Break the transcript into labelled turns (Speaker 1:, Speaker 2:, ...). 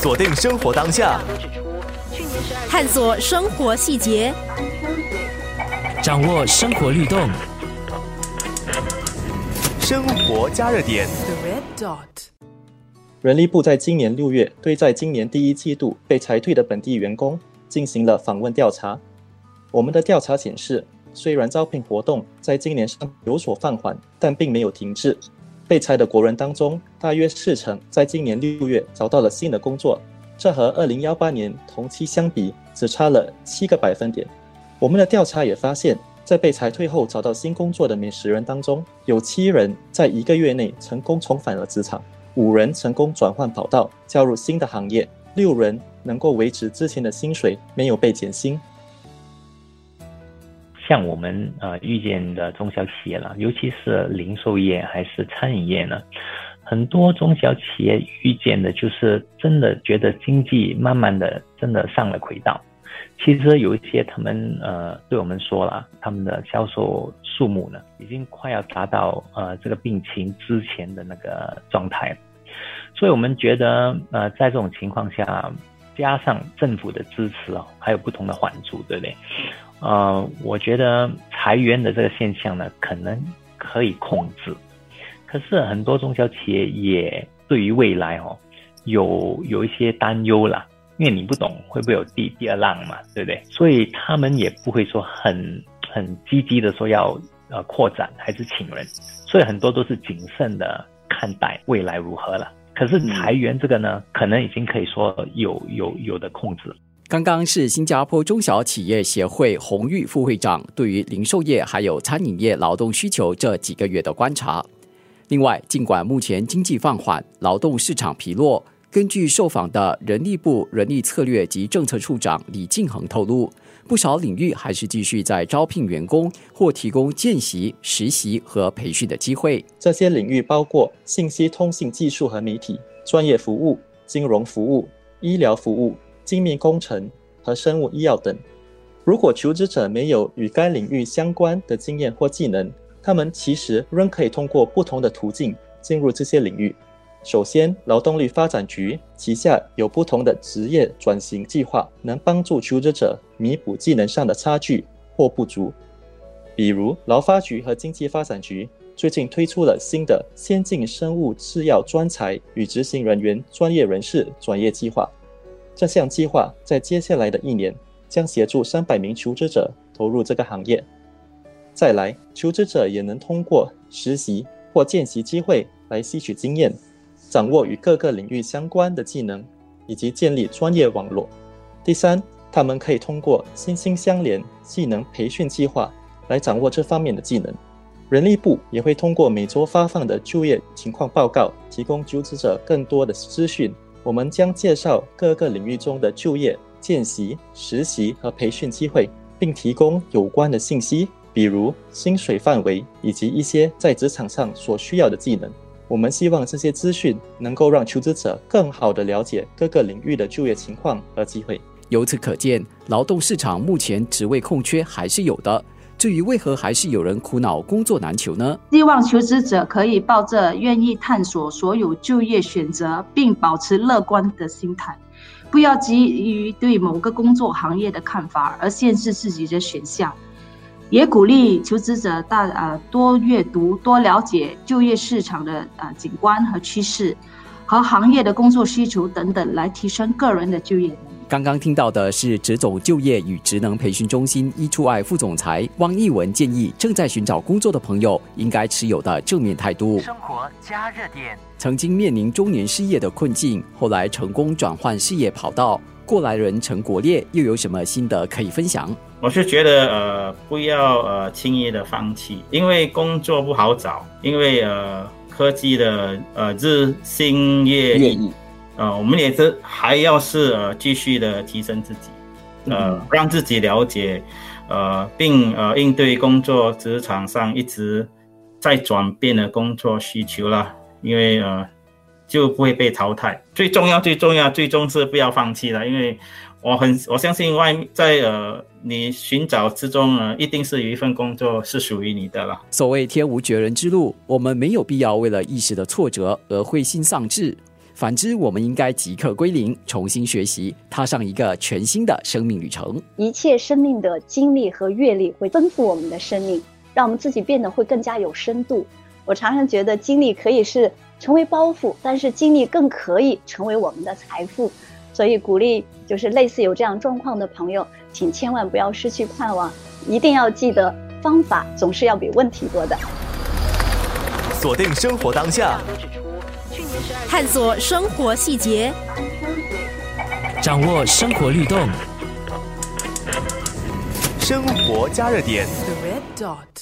Speaker 1: 锁定生活当下，
Speaker 2: 探索生活细节，
Speaker 3: 掌握生活律动，
Speaker 1: 生活加热点。
Speaker 4: 人力部在今年六月对在今年第一季度被裁退的本地员工进行了访问调查。我们的调查显示，虽然招聘活动在今年上有所放缓，但并没有停滞。被裁的国人当中，大约四成在今年六月找到了新的工作，这和二零幺八年同期相比，只差了七个百分点。我们的调查也发现，在被裁退后找到新工作的每十人当中，有七人在一个月内成功重返了职场，五人成功转换跑道，加入新的行业，六人能够维持之前的薪水，没有被减薪。
Speaker 5: 像我们呃遇见的中小企业了，尤其是零售业还是餐饮业呢，很多中小企业遇见的就是真的觉得经济慢慢的真的上了轨道。其实有一些他们呃对我们说了，他们的销售数目呢已经快要达到呃这个病情之前的那个状态，所以我们觉得呃在这种情况下，加上政府的支持哦，还有不同的缓助，对不对？呃，我觉得裁员的这个现象呢，可能可以控制。可是很多中小企业也对于未来哦，有有一些担忧啦，因为你不懂会不会有第第二浪嘛，对不对？所以他们也不会说很很积极的说要呃扩展还是请人，所以很多都是谨慎的看待未来如何了。可是裁员这个呢，可能已经可以说有有有的控制。
Speaker 6: 刚刚是新加坡中小企业协会红玉副会长对于零售业还有餐饮业劳动需求这几个月的观察。另外，尽管目前经济放缓，劳动市场疲弱，根据受访的人力部人力策略及政策处长李敬恒透露，不少领域还是继续在招聘员工或提供见习、实习和培训的机会。
Speaker 4: 这些领域包括信息通信技术和媒体、专业服务、金融服务、医疗服务。精密工程和生物医药等。如果求职者没有与该领域相关的经验或技能，他们其实仍可以通过不同的途径进入这些领域。首先，劳动力发展局旗下有不同的职业转型计划，能帮助求职者弥补技能上的差距或不足。比如，劳发局和经济发展局最近推出了新的先进生物制药专才与执行人员专业人士转业计划。这项计划在接下来的一年将协助三百名求职者投入这个行业。再来，求职者也能通过实习或见习机会来吸取经验，掌握与各个领域相关的技能，以及建立专业网络。第三，他们可以通过心心相连技能培训计划来掌握这方面的技能。人力部也会通过每周发放的就业情况报告，提供求职者更多的资讯。我们将介绍各个领域中的就业、见习、实习和培训机会，并提供有关的信息，比如薪水范围以及一些在职场上所需要的技能。我们希望这些资讯能够让求职者更好地了解各个领域的就业情况和机会。
Speaker 6: 由此可见，劳动市场目前职位空缺还是有的。至于为何还是有人苦恼工作难求呢？
Speaker 7: 希望求职者可以抱着愿意探索所有就业选择，并保持乐观的心态，不要急于对某个工作行业的看法而限制自己的选项。也鼓励求职者大呃多阅读、多了解就业市场的呃景观和趋势，和行业的工作需求等等，来提升个人的就业。
Speaker 6: 刚刚听到的是职总就业与职能培训中心一出爱副总裁汪义文建议，正在寻找工作的朋友应该持有的正面态度。生活加热点，曾经面临中年失业的困境，后来成功转换事业跑道，过来人陈国烈又有什么心得可以分享？
Speaker 8: 我是觉得呃，不要呃轻易的放弃，因为工作不好找，因为呃科技的呃日新月异。呃，我们也是还要是呃继续的提升自己，呃，让自己了解，呃，并呃应对工作职场上一直在转变的工作需求啦，因为呃就不会被淘汰。最重要，最重要，最终是不要放弃了，因为我很我相信外在呃你寻找之中呢，一定是有一份工作是属于你的了。
Speaker 6: 所谓天无绝人之路，我们没有必要为了一时的挫折而灰心丧志。反之，我们应该即刻归零，重新学习，踏上一个全新的生命旅程。
Speaker 9: 一切生命的经历和阅历会丰富我们的生命，让我们自己变得会更加有深度。我常常觉得经历可以是成为包袱，但是经历更可以成为我们的财富。所以鼓励就是类似有这样状况的朋友，请千万不要失去盼望，一定要记得方法总是要比问题多的。
Speaker 1: 锁定生活当下。
Speaker 2: 探索生活细节，
Speaker 3: 掌握生活律动，
Speaker 1: 生活加热点。
Speaker 10: The red dot.